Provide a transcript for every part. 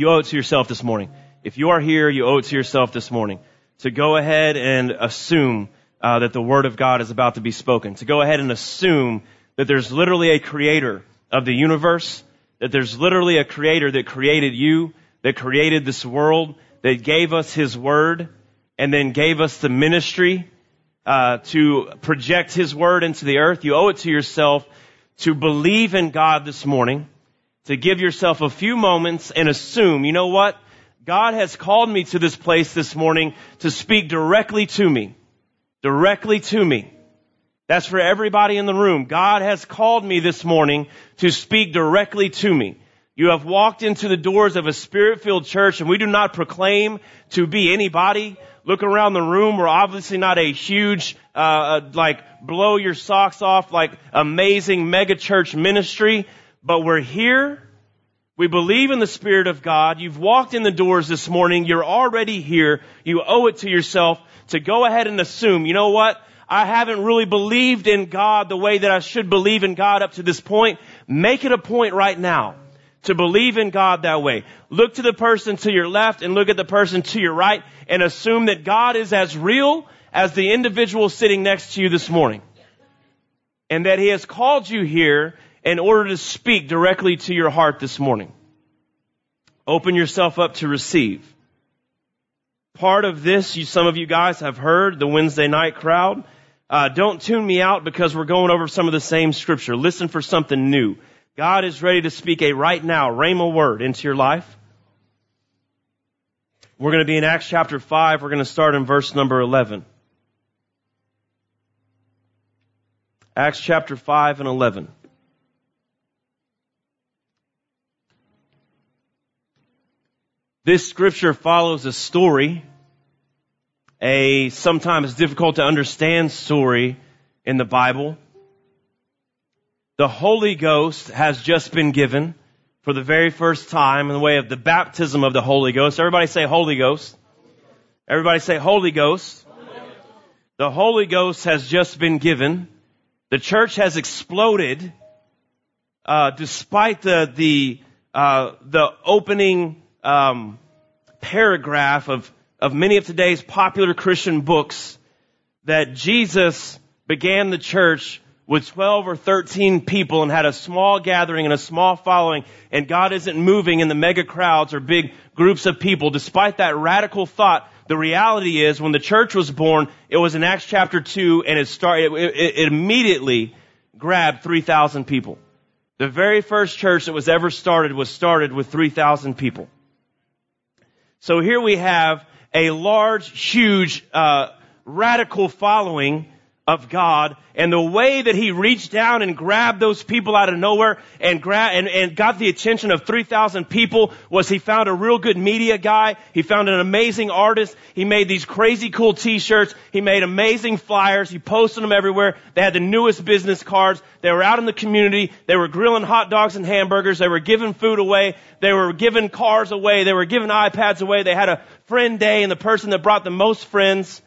you owe it to yourself this morning. If you are here, you owe it to yourself this morning to go ahead and assume uh, that the Word of God is about to be spoken. To go ahead and assume that there's literally a creator of the universe, that there's literally a creator that created you, that created this world, that gave us His Word, and then gave us the ministry uh, to project His Word into the earth. You owe it to yourself to believe in God this morning, to give yourself a few moments and assume, you know what? God has called me to this place this morning to speak directly to me. Directly to me. That's for everybody in the room. God has called me this morning to speak directly to me. You have walked into the doors of a spirit-filled church and we do not proclaim to be anybody. Look around the room. We're obviously not a huge, uh, uh, like blow your socks off, like amazing mega church ministry, but we're here. We believe in the Spirit of God. You've walked in the doors this morning. You're already here. You owe it to yourself to go ahead and assume, you know what? I haven't really believed in God the way that I should believe in God up to this point. Make it a point right now to believe in God that way. Look to the person to your left and look at the person to your right and assume that God is as real as the individual sitting next to you this morning. And that He has called you here in order to speak directly to your heart this morning. Open yourself up to receive. Part of this, you, some of you guys have heard, the Wednesday night crowd. Uh, don't tune me out because we're going over some of the same scripture. Listen for something new. God is ready to speak a right now, rhema word into your life. We're going to be in Acts chapter 5. We're going to start in verse number 11. Acts chapter 5 and 11. This scripture follows a story a sometimes difficult to understand story in the Bible. The Holy Ghost has just been given for the very first time in the way of the baptism of the Holy Ghost. Everybody say Holy Ghost. Everybody say Holy Ghost. The Holy Ghost has just been given. The church has exploded, uh, despite the the uh, the opening um, paragraph of of many of today's popular Christian books that Jesus began the church with 12 or 13 people and had a small gathering and a small following and God isn't moving in the mega crowds or big groups of people. Despite that radical thought, the reality is when the church was born, it was in Acts chapter 2 and it started, it, it, immediately grabbed 3,000 people. The very first church that was ever started was started with 3,000 people. So here we have a large, huge, uh, radical following of God and the way that he reached down and grabbed those people out of nowhere and gra- and, and got the attention of 3,000 people was he found a real good media guy. He found an amazing artist. He made these crazy cool t-shirts. He made amazing flyers. He posted them everywhere. They had the newest business cards. They were out in the community. They were grilling hot dogs and hamburgers. They were giving food away. They were giving cars away. They were giving iPads away. They had a friend day and the person that brought the most friends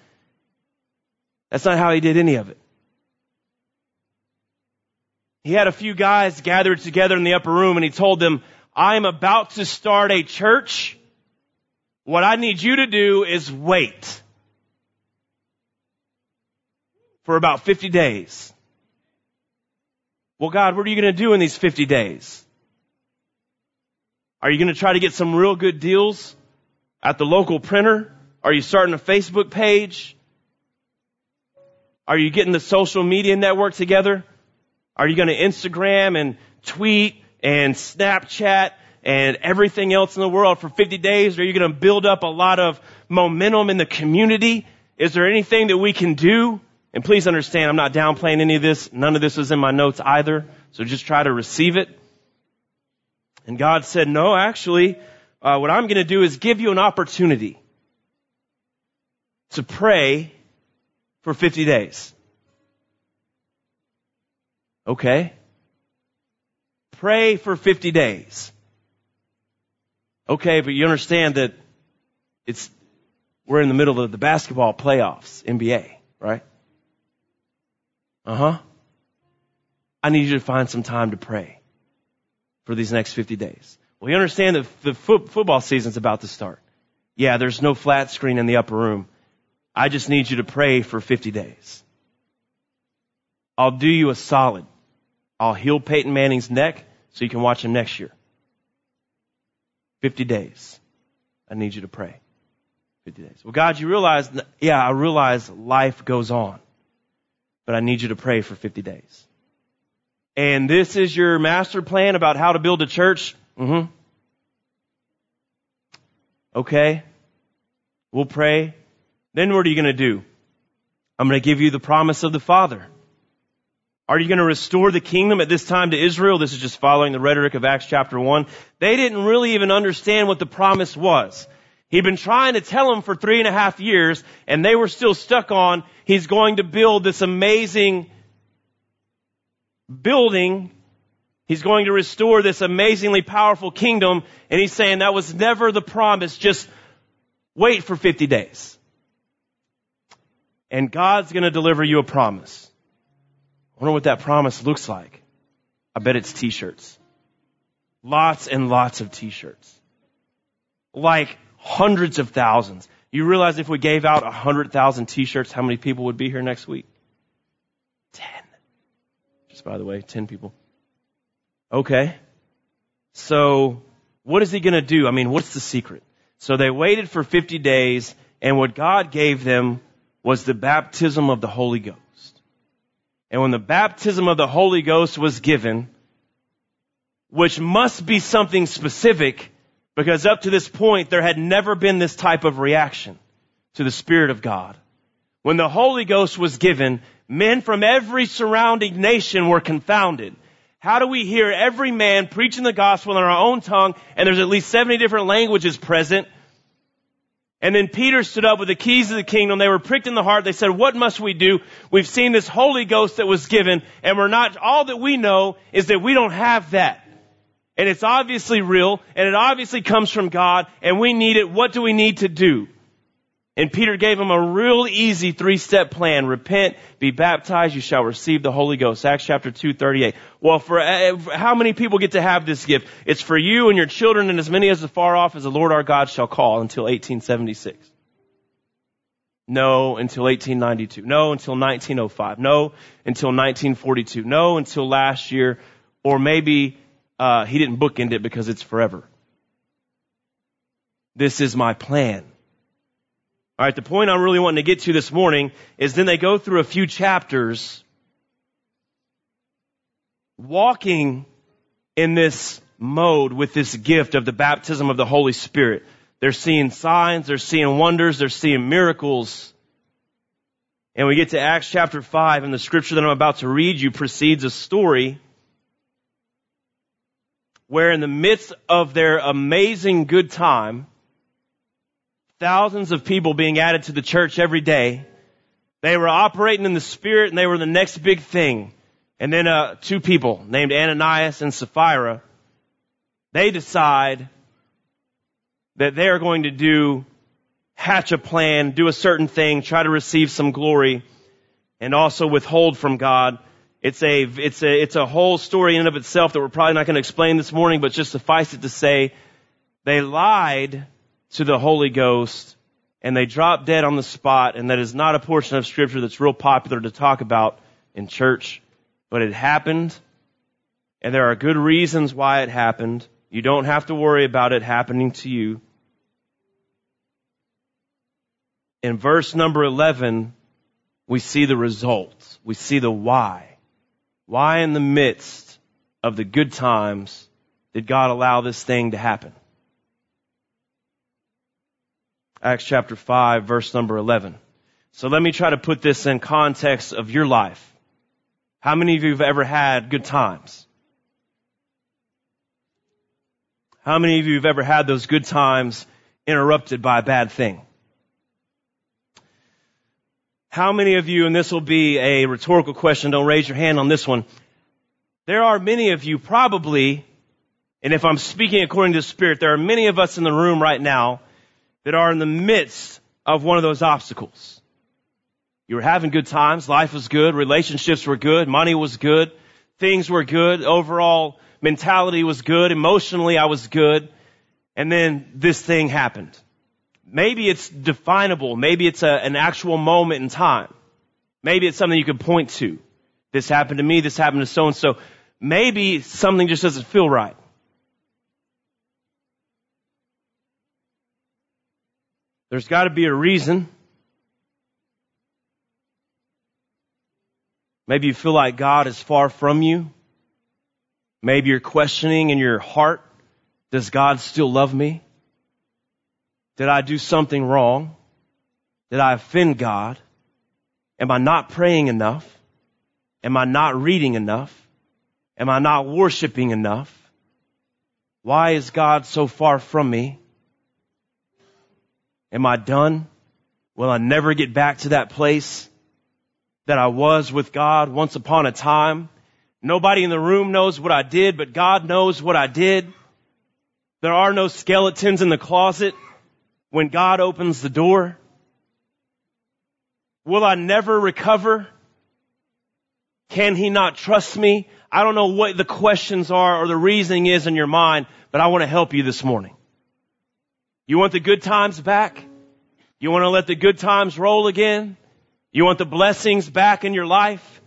that's not how he did any of it. He had a few guys gathered together in the upper room and he told them, I am about to start a church. What I need you to do is wait for about 50 days. Well, God, what are you going to do in these 50 days? Are you going to try to get some real good deals at the local printer? Are you starting a Facebook page? Are you getting the social media network together? Are you going to Instagram and tweet and Snapchat and everything else in the world for 50 days? Are you going to build up a lot of momentum in the community? Is there anything that we can do? And please understand, I'm not downplaying any of this. None of this is in my notes either. So just try to receive it. And God said, no, actually, uh, what I'm going to do is give you an opportunity to pray for 50 days. Okay. Pray for 50 days. Okay, but you understand that it's, we're in the middle of the basketball playoffs, NBA, right? Uh huh. I need you to find some time to pray for these next 50 days. We understand that the fo- football season's about to start. Yeah, there's no flat screen in the upper room. I just need you to pray for 50 days. I'll do you a solid. I'll heal Peyton Manning's neck so you can watch him next year. 50 days. I need you to pray. 50 days. Well, God, you realize, yeah, I realize life goes on, but I need you to pray for 50 days. And this is your master plan about how to build a church? Mm-hmm. Okay. We'll pray. Then what are you going to do? I'm going to give you the promise of the Father. Are you going to restore the kingdom at this time to Israel? This is just following the rhetoric of Acts chapter 1. They didn't really even understand what the promise was. He'd been trying to tell them for three and a half years, and they were still stuck on, he's going to build this amazing building. He's going to restore this amazingly powerful kingdom, and he's saying that was never the promise, just wait for 50 days. And God's going to deliver you a promise. I wonder what that promise looks like. I bet it's t-shirts. Lots and lots of t-shirts. Like hundreds of thousands. You realize if we gave out a hundred thousand t-shirts, how many people would be here next week? Ten. Just by the way, ten people. Okay. So, what is he gonna do? I mean, what's the secret? So they waited for 50 days, and what God gave them was the baptism of the Holy Ghost. And when the baptism of the Holy Ghost was given, which must be something specific, because up to this point, there had never been this type of reaction to the Spirit of God. When the Holy Ghost was given, men from every surrounding nation were confounded. How do we hear every man preaching the gospel in our own tongue and there's at least 70 different languages present? And then Peter stood up with the keys of the kingdom. They were pricked in the heart. They said, what must we do? We've seen this Holy Ghost that was given and we're not, all that we know is that we don't have that. And it's obviously real, and it obviously comes from God, and we need it. What do we need to do? And Peter gave him a real easy three-step plan. Repent, be baptized, you shall receive the Holy Ghost. Acts chapter 2, 38. Well, for, uh, how many people get to have this gift? It's for you and your children and as many as are far off as the Lord our God shall call until 1876. No until 1892. No until 1905. No until 1942. No until last year. Or maybe uh, he didn't bookend it because it's forever. This is my plan. All right, the point I'm really wanting to get to this morning is then they go through a few chapters walking in this mode with this gift of the baptism of the Holy Spirit. They're seeing signs, they're seeing wonders, they're seeing miracles. And we get to Acts chapter 5 and the scripture that I'm about to read you precedes a story where in the midst of their amazing good time, thousands of people being added to the church every day, they were operating in the spirit and they were the next big thing. And then uh, two people named Ananias and Sapphira, they decide that they are going to do, hatch a plan, do a certain thing, try to receive some glory, and also withhold from God it's a, it's a, it's a whole story in and of itself that we're probably not going to explain this morning, but just suffice it to say, they lied to the Holy Ghost and they dropped dead on the spot, and that is not a portion of scripture that's real popular to talk about in church, but it happened, and there are good reasons why it happened. You don't have to worry about it happening to you. In verse number 11, we see the results. We see the why. Why in the midst of the good times did God allow this thing to happen? Acts chapter 5 verse number 11. So let me try to put this in context of your life. How many of you have ever had good times? How many of you have ever had those good times interrupted by a bad thing? How many of you, and this will be a rhetorical question, don't raise your hand on this one. There are many of you probably, and if I'm speaking according to the Spirit, there are many of us in the room right now that are in the midst of one of those obstacles. You were having good times, life was good, relationships were good, money was good, things were good, overall mentality was good. Emotionally, I was good. And then this thing happened. Maybe it's definable. Maybe it's a, an actual moment in time. Maybe it's something you can point to. This happened to me. This happened to so and so. Maybe something just doesn't feel right. There's got to be a reason. Maybe you feel like God is far from you. Maybe you're questioning in your heart, does God still love me? Did I do something wrong? Did I offend God? Am I not praying enough? Am I not reading enough? Am I not worshiping enough? Why is God so far from me? Am I done? Will I never get back to that place that I was with God once upon a time? Nobody in the room knows what I did, but God knows what I did. There are no skeletons in the closet when God opens the door. Will I never recover? Can he not trust me? I don't know what the questions are or the reasoning is in your mind, but I want to help you this morning. You want the good times back? You want to let the good times roll again? You want the blessings back in your life?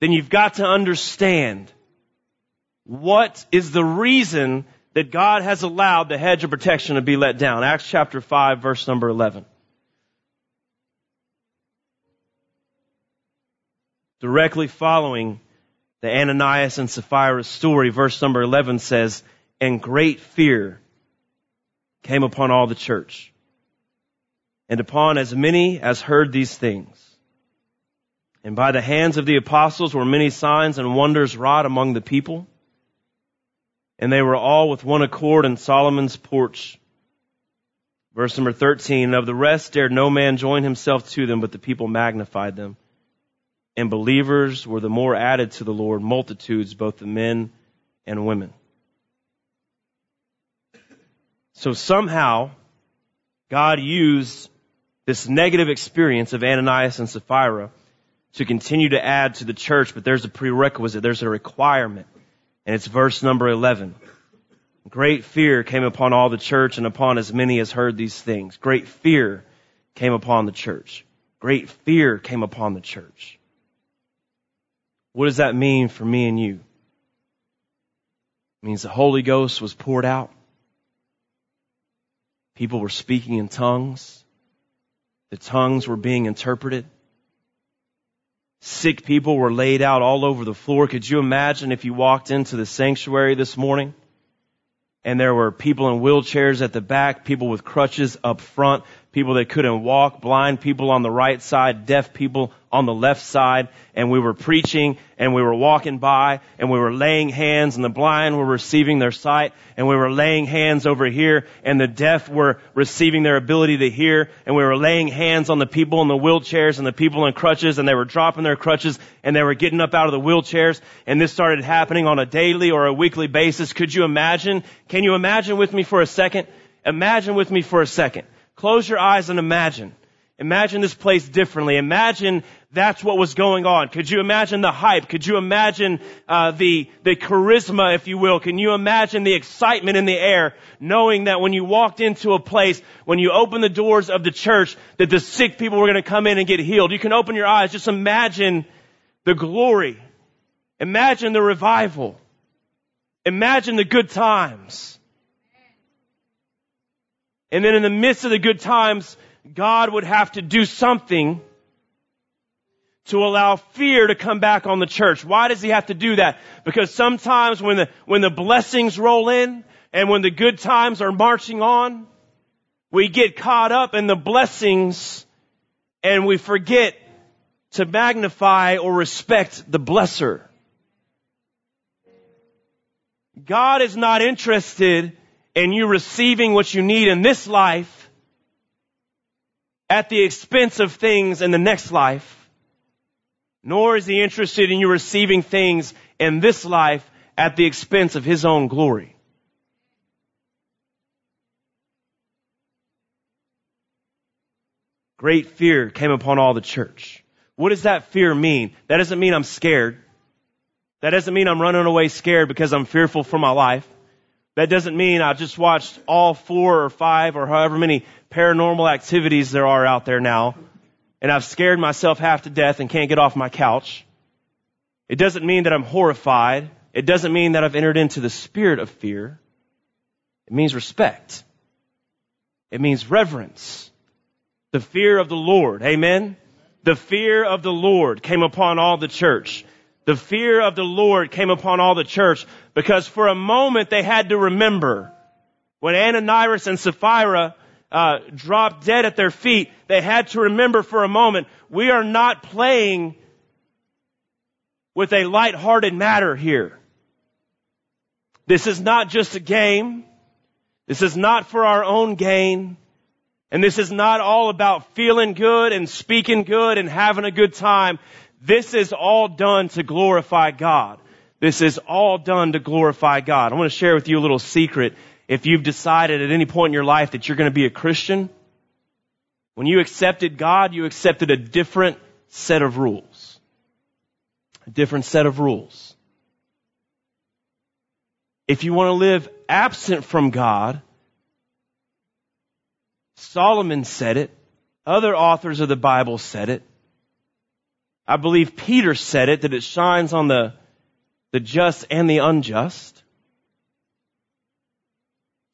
Then you've got to understand what is the reason that God has allowed the hedge of protection to be let down. Acts chapter 5 verse number 11. Directly following the Ananias and Sapphira story, verse number 11 says, and great fear came upon all the church and upon as many as heard these things. And by the hands of the apostles were many signs and wonders wrought among the people. And they were all with one accord in Solomon's porch. Verse number 13, of the rest dared no man join himself to them, but the people magnified them. And believers were the more added to the Lord, multitudes, both the men and women. So somehow, God used this negative experience of Ananias and Sapphira to continue to add to the church, but there's a prerequisite, there's a requirement. And it's verse number 11. Great fear came upon all the church and upon as many as heard these things. Great fear came upon the church. Great fear came upon the church. What does that mean for me and you? It means the Holy Ghost was poured out. People were speaking in tongues. The tongues were being interpreted. Sick people were laid out all over the floor. Could you imagine if you walked into the sanctuary this morning and there were people in wheelchairs at the back, people with crutches up front, people that couldn't walk, blind people on the right side, deaf people on the left side, and we were preaching and we were walking by and we were laying hands and the blind were receiving their sight and we were laying hands over here and the deaf were receiving their ability to hear and we were laying hands on the people in the wheelchairs and the people in crutches and they were dropping their crutches and they were getting up out of the wheelchairs and this started happening on a daily or a weekly basis. Could you imagine? Can you imagine with me for a second? Imagine with me for a second. Close your eyes and imagine. Imagine this place differently. Imagine that's what was going on. Could you imagine the hype? Could you imagine uh, the the charisma, if you will? Can you imagine the excitement in the air, knowing that when you walked into a place, when you opened the doors of the church, that the sick people were going to come in and get healed? You can open your eyes. Just imagine the glory. Imagine the revival. Imagine the good times. And then in the midst of the good times, God would have to do something to allow fear to come back on the church. Why does he have to do that? Because sometimes when the, when the blessings roll in and when the good times are marching on, we get caught up in the blessings and we forget to magnify or respect the blesser. God is not interested in you receiving what you need in this life at the expense of things in the next life, nor is he interested in you receiving things in this life at the expense of his own glory. Great fear came upon all the church. What does that fear mean? That doesn't mean I'm scared. That doesn't mean I'm running away scared because I'm fearful for my life. That doesn't mean I just watched all four or five or however many paranormal activities there are out there now and I've scared myself half to death and can't get off my couch. It doesn't mean that I'm horrified. It doesn't mean that I've entered into the spirit of fear. It means respect. It means reverence. The fear of the Lord. Amen. The fear of the Lord came upon all the church. The fear of the Lord came upon all the church because for a moment they had to remember when Ananias and Sapphira uh, dropped dead at their feet, they had to remember for a moment, we are not playing with a light-hearted matter here. This is not just a game. This is not for our own gain. And this is not all about feeling good and speaking good and having a good time. This is all done to glorify God. This is all done to glorify God. I want to share with you a little secret if you've decided at any point in your life that you're going to be a Christian, when you accepted God, you accepted a different set of rules. A different set of rules. If you want to live absent from God, Solomon said it. Other authors of the Bible said it. I believe Peter said it, that it shines on the, the just and the unjust.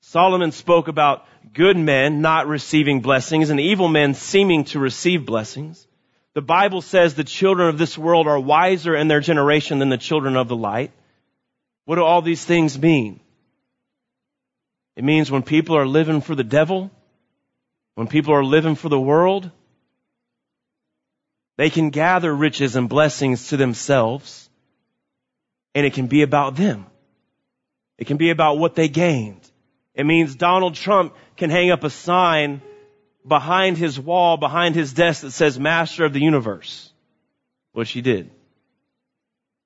Solomon spoke about good men not receiving blessings and evil men seeming to receive blessings. The Bible says the children of this world are wiser in their generation than the children of the light. What do all these things mean? It means when people are living for the devil, when people are living for the world, they can gather riches and blessings to themselves, and it can be about them. It can be about what they gained. It means Donald Trump can hang up a sign behind his wall, behind his desk that says Master of the Universe, which he did.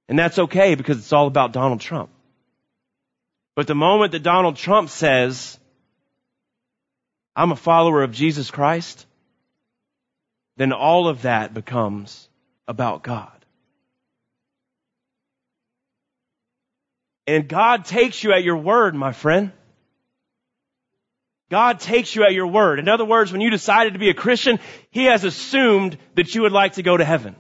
And that's okay because it's all about Donald Trump. But the moment that Donald Trump says, I'm a follower of Jesus Christ, then all of that becomes about God. And God takes you at your word, my friend. God takes you at your word. In other words, when you decided to be a Christian, He has assumed that you would like to go to heaven.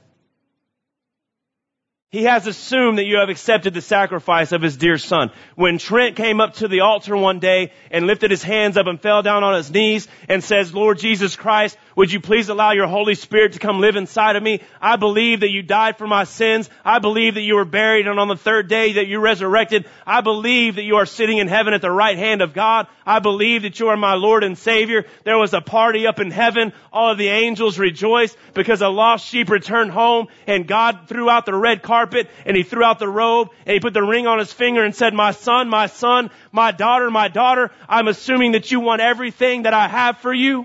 He has assumed that you have accepted the sacrifice of his dear son. When Trent came up to the altar one day and lifted his hands up and fell down on his knees and says, Lord Jesus Christ, would you please allow your Holy Spirit to come live inside of me? I believe that you died for my sins. I believe that you were buried and on the third day that you resurrected. I believe that you are sitting in heaven at the right hand of God. I believe that you are my Lord and Savior. There was a party up in heaven. All of the angels rejoiced because a lost sheep returned home and God threw out the red carpet and he threw out the robe and he put the ring on his finger and said, my son, my son, my daughter, my daughter, I'm assuming that you want everything that I have for you.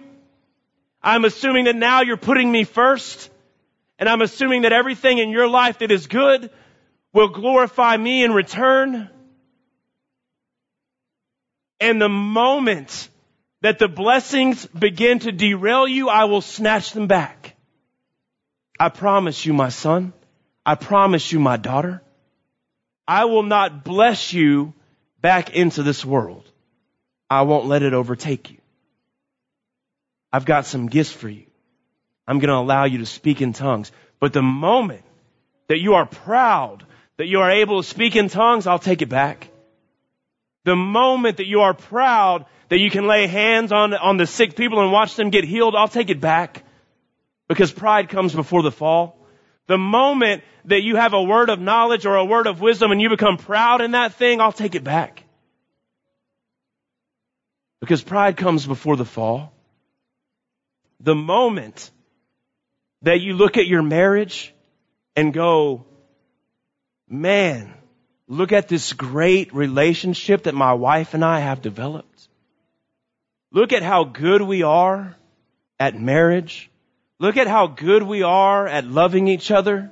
I'm assuming that now you're putting me first. And I'm assuming that everything in your life that is good will glorify me in return. And the moment that the blessings begin to derail you, I will snatch them back. I promise you, my son. I promise you, my daughter, I will not bless you back into this world. I won't let it overtake you. I've got some gifts for you. I'm going to allow you to speak in tongues. But the moment that you are proud that you are able to speak in tongues, I'll take it back. The moment that you are proud that you can lay hands on, on the sick people and watch them get healed, I'll take it back. Because pride comes before the fall. The moment that you have a word of knowledge or a word of wisdom and you become proud in that thing, I'll take it back. Because pride comes before the fall. The moment that you look at your marriage and go, man, look at this great relationship that my wife and I have developed. Look at how good we are at marriage. Look at how good we are at loving each other.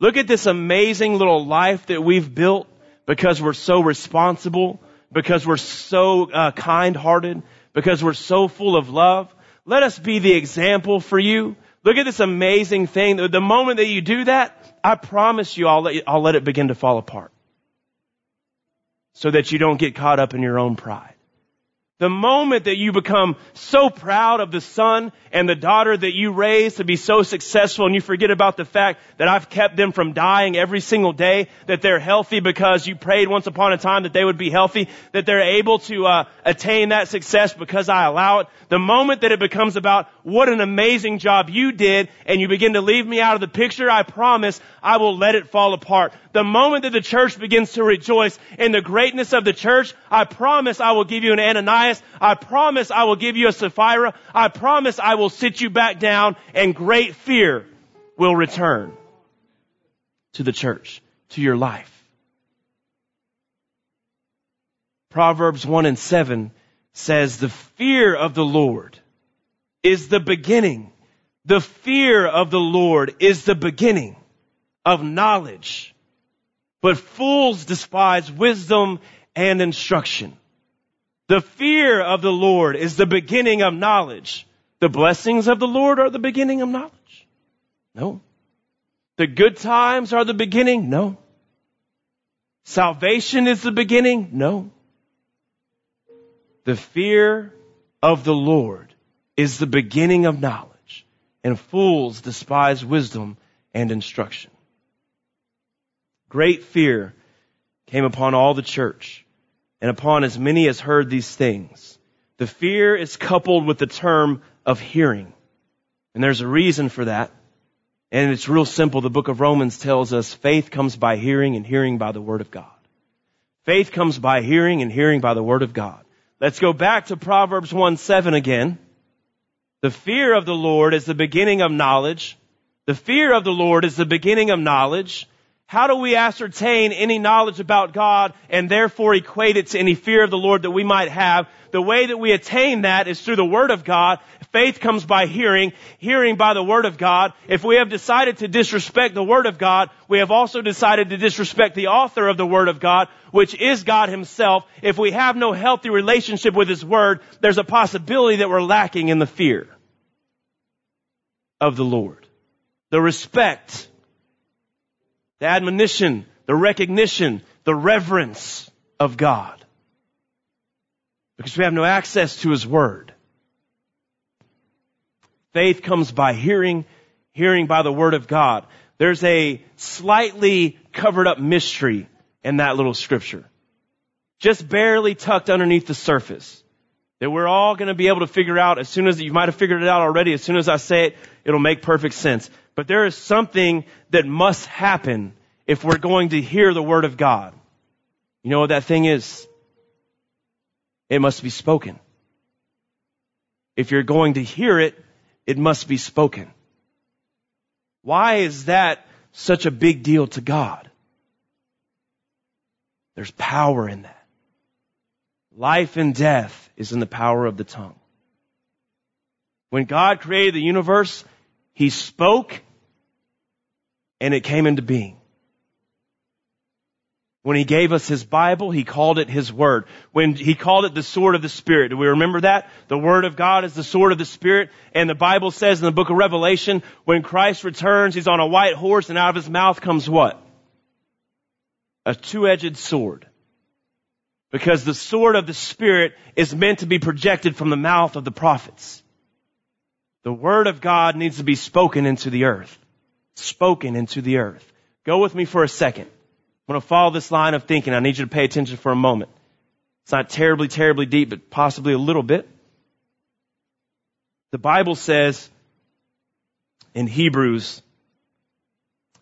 Look at this amazing little life that we've built because we're so responsible, because we're so uh, kind-hearted, because we're so full of love. Let us be the example for you. Look at this amazing thing. The moment that you do that, I promise you I'll let, you, I'll let it begin to fall apart. So that you don't get caught up in your own pride. The moment that you become so proud of the son and the daughter that you raised to be so successful and you forget about the fact that I've kept them from dying every single day, that they're healthy because you prayed once upon a time that they would be healthy, that they're able to uh, attain that success because I allow it. The moment that it becomes about what an amazing job you did and you begin to leave me out of the picture, I promise I will let it fall apart. The moment that the church begins to rejoice in the greatness of the church, I promise I will give you an Ananias. I promise I will give you a Sapphira. I promise I will sit you back down and great fear will return to the church, to your life. Proverbs 1 and 7 says, the fear of the Lord is the beginning. The fear of the Lord is the beginning of knowledge. But fools despise wisdom and instruction. The fear of the Lord is the beginning of knowledge. The blessings of the Lord are the beginning of knowledge. No. The good times are the beginning. No. Salvation is the beginning. No. The fear of the Lord is the beginning of knowledge and fools despise wisdom and instruction. Great fear came upon all the church and upon as many as heard these things. The fear is coupled with the term of hearing. And there's a reason for that. And it's real simple. The book of Romans tells us faith comes by hearing and hearing by the word of God. Faith comes by hearing and hearing by the word of God. Let's go back to Proverbs 1 7 again. The fear of the Lord is the beginning of knowledge. The fear of the Lord is the beginning of knowledge. How do we ascertain any knowledge about God and therefore equate it to any fear of the Lord that we might have? The way that we attain that is through the Word of God. Faith comes by hearing, hearing by the Word of God. If we have decided to disrespect the Word of God, we have also decided to disrespect the author of the Word of God, which is God Himself. If we have no healthy relationship with His Word, there's a possibility that we're lacking in the fear of the Lord. The respect the admonition, the recognition, the reverence of God. Because we have no access to His Word. Faith comes by hearing, hearing by the Word of God. There's a slightly covered up mystery in that little scripture. Just barely tucked underneath the surface. That we're all going to be able to figure out as soon as you might have figured it out already. As soon as I say it, it'll make perfect sense. But there is something that must happen if we're going to hear the word of God. You know what that thing is? It must be spoken. If you're going to hear it, it must be spoken. Why is that such a big deal to God? There's power in that. Life and death is in the power of the tongue. When God created the universe, He spoke and it came into being. When he gave us his Bible, he called it his word. When he called it the sword of the Spirit. Do we remember that? The word of God is the sword of the Spirit. And the Bible says in the book of Revelation, when Christ returns, he's on a white horse and out of his mouth comes what? A two-edged sword. Because the sword of the Spirit is meant to be projected from the mouth of the prophets. The word of God needs to be spoken into the earth. Spoken into the earth. Go with me for a second. I'm going to follow this line of thinking. I need you to pay attention for a moment. It's not terribly, terribly deep, but possibly a little bit. The Bible says in Hebrews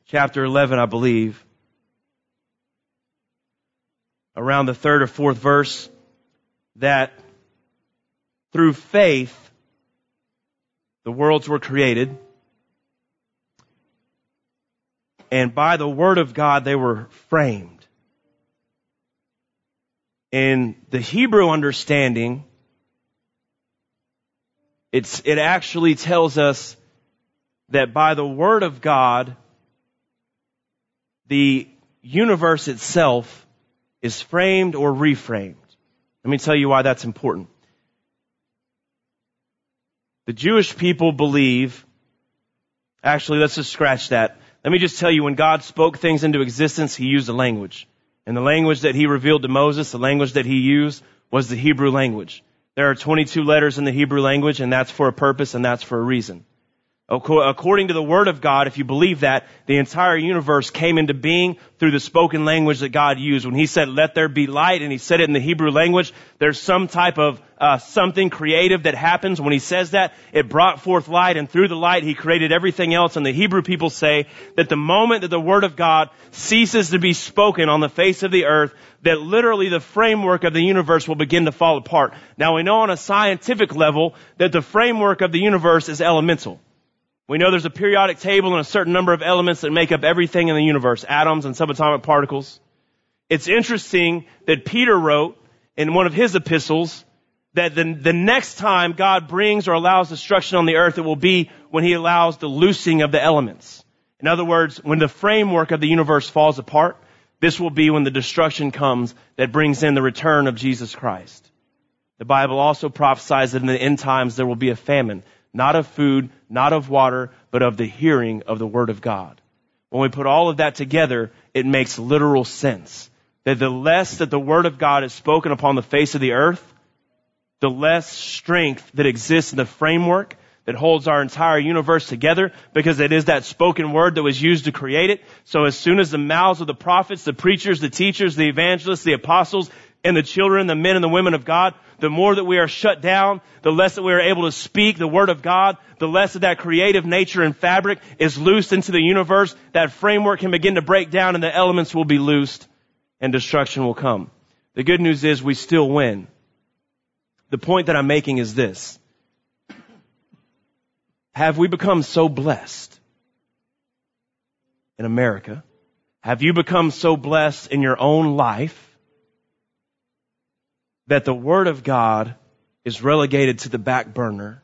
chapter 11, I believe, around the third or fourth verse, that through faith, the worlds were created and by the word of God they were framed. In the Hebrew understanding, it's, it actually tells us that by the word of God, the universe itself is framed or reframed. Let me tell you why that's important. The Jewish people believe Actually, let's just scratch that. Let me just tell you, when God spoke things into existence, He used a language. And the language that He revealed to Moses, the language that He used, was the Hebrew language. There are 22 letters in the Hebrew language, and that's for a purpose, and that's for a reason. According to the Word of God, if you believe that, the entire universe came into being through the spoken language that God used. When He said, let there be light, and He said it in the Hebrew language, there's some type of uh, something creative that happens when He says that. It brought forth light, and through the light, He created everything else. And the Hebrew people say that the moment that the Word of God ceases to be spoken on the face of the earth, that literally the framework of the universe will begin to fall apart. Now we know on a scientific level that the framework of the universe is elemental. We know there's a periodic table and a certain number of elements that make up everything in the universe, atoms and subatomic particles. It's interesting that Peter wrote in one of his epistles that the, the next time God brings or allows destruction on the earth, it will be when he allows the loosing of the elements. In other words, when the framework of the universe falls apart, this will be when the destruction comes that brings in the return of Jesus Christ. The Bible also prophesies that in the end times there will be a famine not of food, not of water, but of the hearing of the Word of God. When we put all of that together, it makes literal sense. That the less that the Word of God is spoken upon the face of the earth, the less strength that exists in the framework that holds our entire universe together because it is that spoken word that was used to create it. So as soon as the mouths of the prophets, the preachers, the teachers, the evangelists, the apostles, and the children, the men and the women of God, the more that we are shut down, the less that we are able to speak the word of God, the less that that creative nature and fabric is loosed into the universe, that framework can begin to break down and the elements will be loosed and destruction will come. The good news is we still win. The point that I'm making is this. Have we become so blessed in America? Have you become so blessed in your own life that the Word of God is relegated to the back burner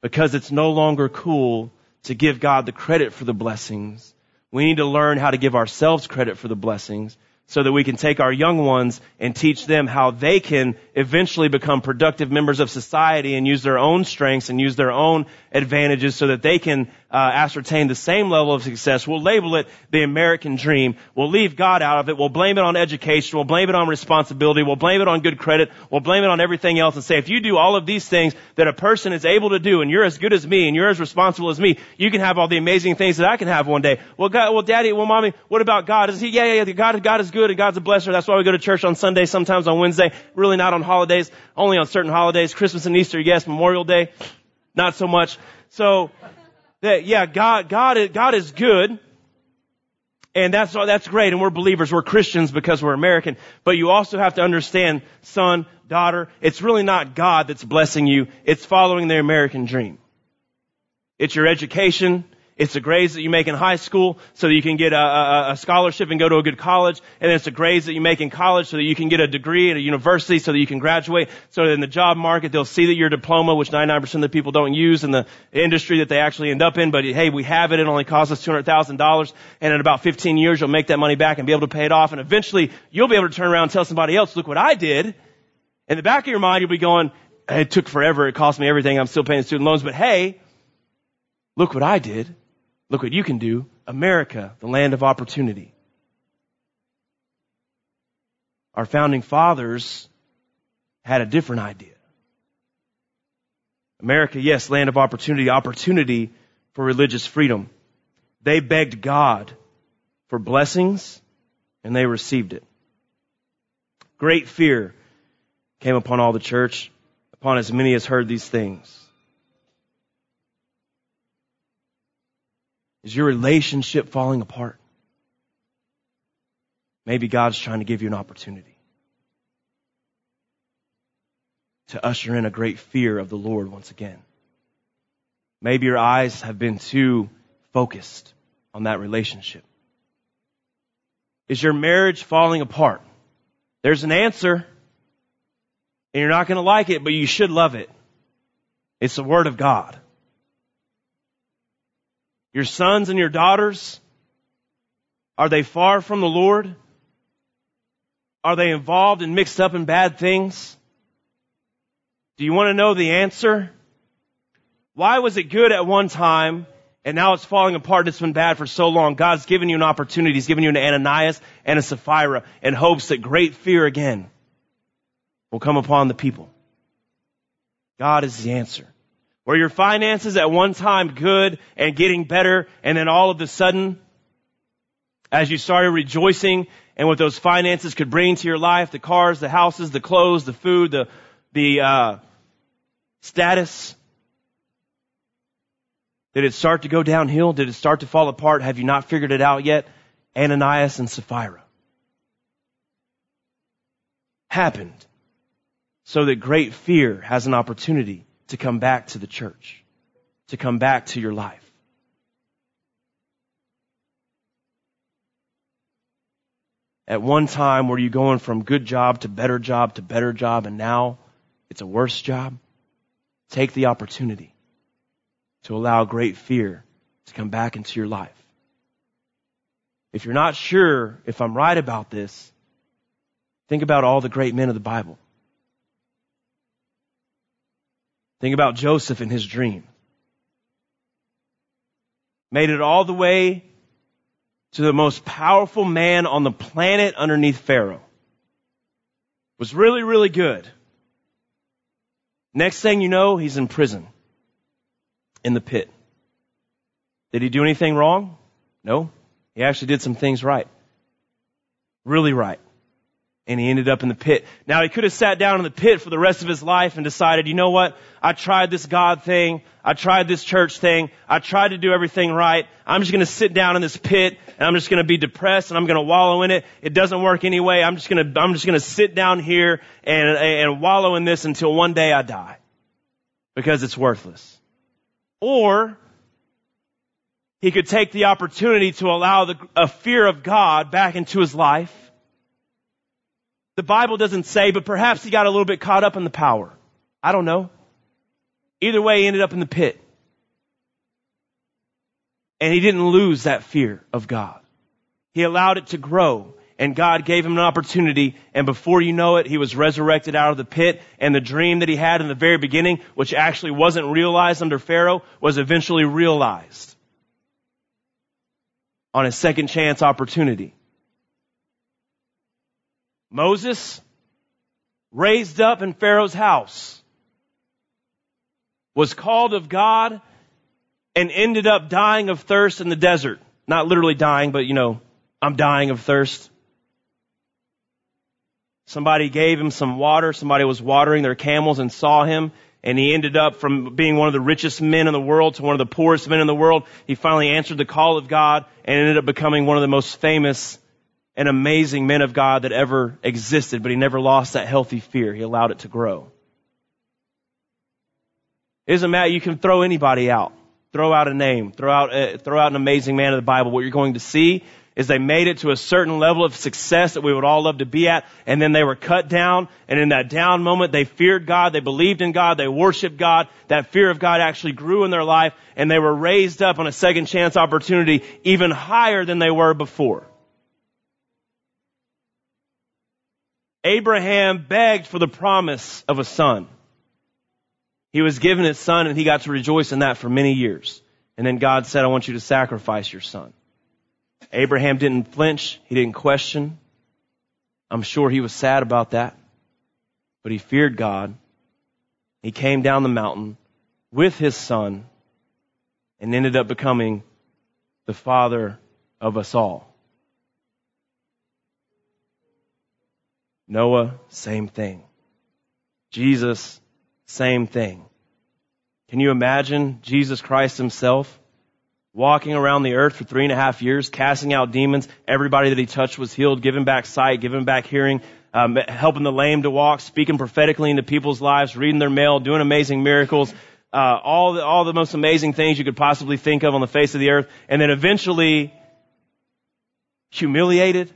because it's no longer cool to give God the credit for the blessings. We need to learn how to give ourselves credit for the blessings so that we can take our young ones and teach them how they can eventually become productive members of society and use their own strengths and use their own advantages so that they can uh, ascertain the same level of success. We'll label it the American dream. We'll leave God out of it. We'll blame it on education. We'll blame it on responsibility. We'll blame it on good credit. We'll blame it on everything else and say, if you do all of these things that a person is able to do and you're as good as me and you're as responsible as me, you can have all the amazing things that I can have one day. Well, God, well, daddy, well, mommy, what about God? Is he, yeah, yeah, yeah, God, God is good and God's a blesser. That's why we go to church on Sunday, sometimes on Wednesday, really not on holidays, only on certain holidays, Christmas and Easter, yes, Memorial Day, not so much. So, that, yeah, God, God is, God is good. And that's, that's great. And we're believers. We're Christians because we're American. But you also have to understand, son, daughter, it's really not God that's blessing you. It's following the American dream. It's your education. It's the grades that you make in high school so that you can get a, a, a, scholarship and go to a good college. And it's the grades that you make in college so that you can get a degree at a university so that you can graduate. So in the job market, they'll see that your diploma, which 99% of the people don't use in the industry that they actually end up in. But hey, we have it. It only costs us $200,000. And in about 15 years, you'll make that money back and be able to pay it off. And eventually, you'll be able to turn around and tell somebody else, look what I did. In the back of your mind, you'll be going, it took forever. It cost me everything. I'm still paying student loans. But hey, look what I did. Look what you can do. America, the land of opportunity. Our founding fathers had a different idea. America, yes, land of opportunity, opportunity for religious freedom. They begged God for blessings and they received it. Great fear came upon all the church, upon as many as heard these things. Is your relationship falling apart? Maybe God's trying to give you an opportunity to usher in a great fear of the Lord once again. Maybe your eyes have been too focused on that relationship. Is your marriage falling apart? There's an answer, and you're not going to like it, but you should love it. It's the Word of God your sons and your daughters? Are they far from the Lord? Are they involved and mixed up in bad things? Do you want to know the answer? Why was it good at one time And now it's falling apart. and It's been bad for so long. God's given you an opportunity. He's given you an Ananias and a Sapphira in hopes that great fear again will come upon the people. God is the answer. Were your finances at one time good and getting better, and then all of a sudden, as you started rejoicing and what those finances could bring to your life, the cars, the houses, the clothes, the food, the, the, uh, status, did it start to go downhill? Did it start to fall apart? Have you not figured it out yet? Ananias and Sapphira happened so that great fear has an opportunity to come back to the church, to come back to your life. At one time, were you going from good job to better job to better job, and now it's a worse job? Take the opportunity to allow great fear to come back into your life. If you're not sure if I'm right about this, think about all the great men of the Bible. Think about Joseph and his dream. Made it all the way to the most powerful man on the planet underneath Pharaoh. Was really, really good. Next thing you know, he's in prison. In the pit. Did he do anything wrong? No. He actually did some things right. Really right and he ended up in the pit. Now he could have sat down in the pit for the rest of his life and decided, you know what? I tried this God thing. I tried this church thing. I tried to do everything right. I'm just going to sit down in this pit and I'm just going to be depressed and I'm going to wallow in it. It doesn't work anyway. I'm just going to, I'm just going to sit down here and, and wallow in this until one day I die because it's worthless. Or he could take the opportunity to allow the, a fear of God back into his life the Bible doesn't say, but perhaps he got a little bit caught up in the power. I don't know. Either way, he ended up in the pit. And he didn't lose that fear of God. He allowed it to grow and God gave him an opportunity and before you know it, he was resurrected out of the pit and the dream that he had in the very beginning, which actually wasn't realized under Pharaoh, was eventually realized on a second chance opportunity. Moses, raised up in Pharaoh's house, was called of God and ended up dying of thirst in the desert. Not literally dying, but you know, I'm dying of thirst. Somebody gave him some water. Somebody was watering their camels and saw him. And he ended up from being one of the richest men in the world to one of the poorest men in the world. He finally answered the call of God and ended up becoming one of the most famous an amazing man of God that ever existed, but he never lost that healthy fear. He allowed it to grow. It doesn't matter. You can throw anybody out. Throw out a name. Throw out, uh, throw out an amazing man of the Bible. What you're going to see is they made it to a certain level of success that we would all love to be at, and then they were cut down, and in that down moment, they feared God, they believed in God, they worshiped God, that fear of God actually grew in their life, and they were raised up on a second chance opportunity even higher than they were before. Abraham begged for the promise of a son. He was given his son and he got to rejoice in that for many years. And then God said, I want you to sacrifice your son. Abraham didn't flinch. He didn't question. I'm sure he was sad about that. But he feared God. He came down the mountain with his son and ended up becoming the father of us all. Noah, same thing. Jesus, same thing. Can you imagine Jesus Christ himself walking around the earth for three and a half years, casting out demons? Everybody that he touched was healed, giving back sight, giving back hearing, um, helping the lame to walk, speaking prophetically into people's lives, reading their mail, doing amazing miracles, uh, all the, all the most amazing things you could possibly think of on the face of the earth, and then eventually humiliated,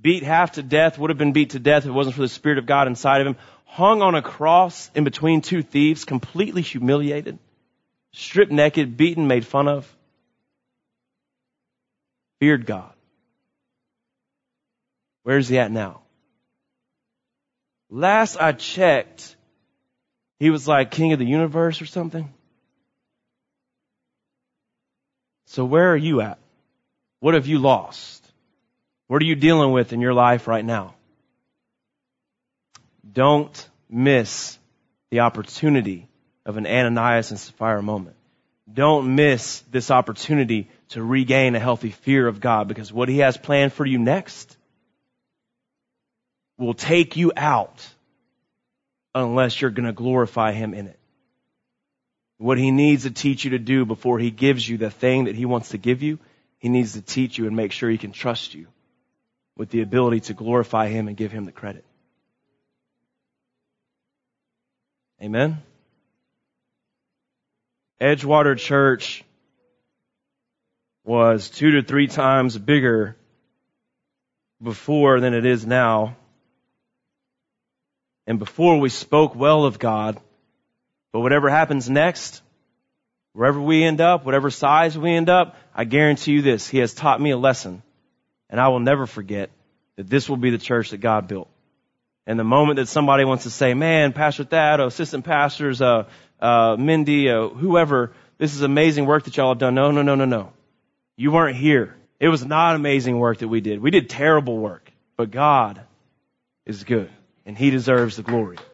beat half to death, would have been beat to death if it wasn't for the Spirit of God inside of him, hung on a cross in between two thieves, completely humiliated, stripped naked, beaten, made fun of, feared God. Where's he at now? Last I checked, he was like king of the universe or something. So where are you at? What have you lost? What are you dealing with in your life right now? Don't miss the opportunity of an Ananias and Sapphira moment. Don't miss this opportunity to regain a healthy fear of God because what He has planned for you next will take you out unless you're going to glorify Him in it. What He needs to teach you to do before He gives you the thing that He wants to give you, He needs to teach you and make sure He can trust you with the ability to glorify Him and give Him the credit. Amen? Edgewater Church was two to three times bigger before than it is now. And before we spoke well of God, but whatever happens next, wherever we end up, whatever size we end up, I guarantee you this, He has taught me a lesson. And I will never forget that this will be the church that God built. And the moment that somebody wants to say, man, Pastor Thad, or assistant pastors, uh, uh, Mindy, uh, whoever, this is amazing work that y'all have done. No, no, no, no, no. You weren't here. It was not amazing work that we did. We did terrible work, but God is good and He deserves the glory.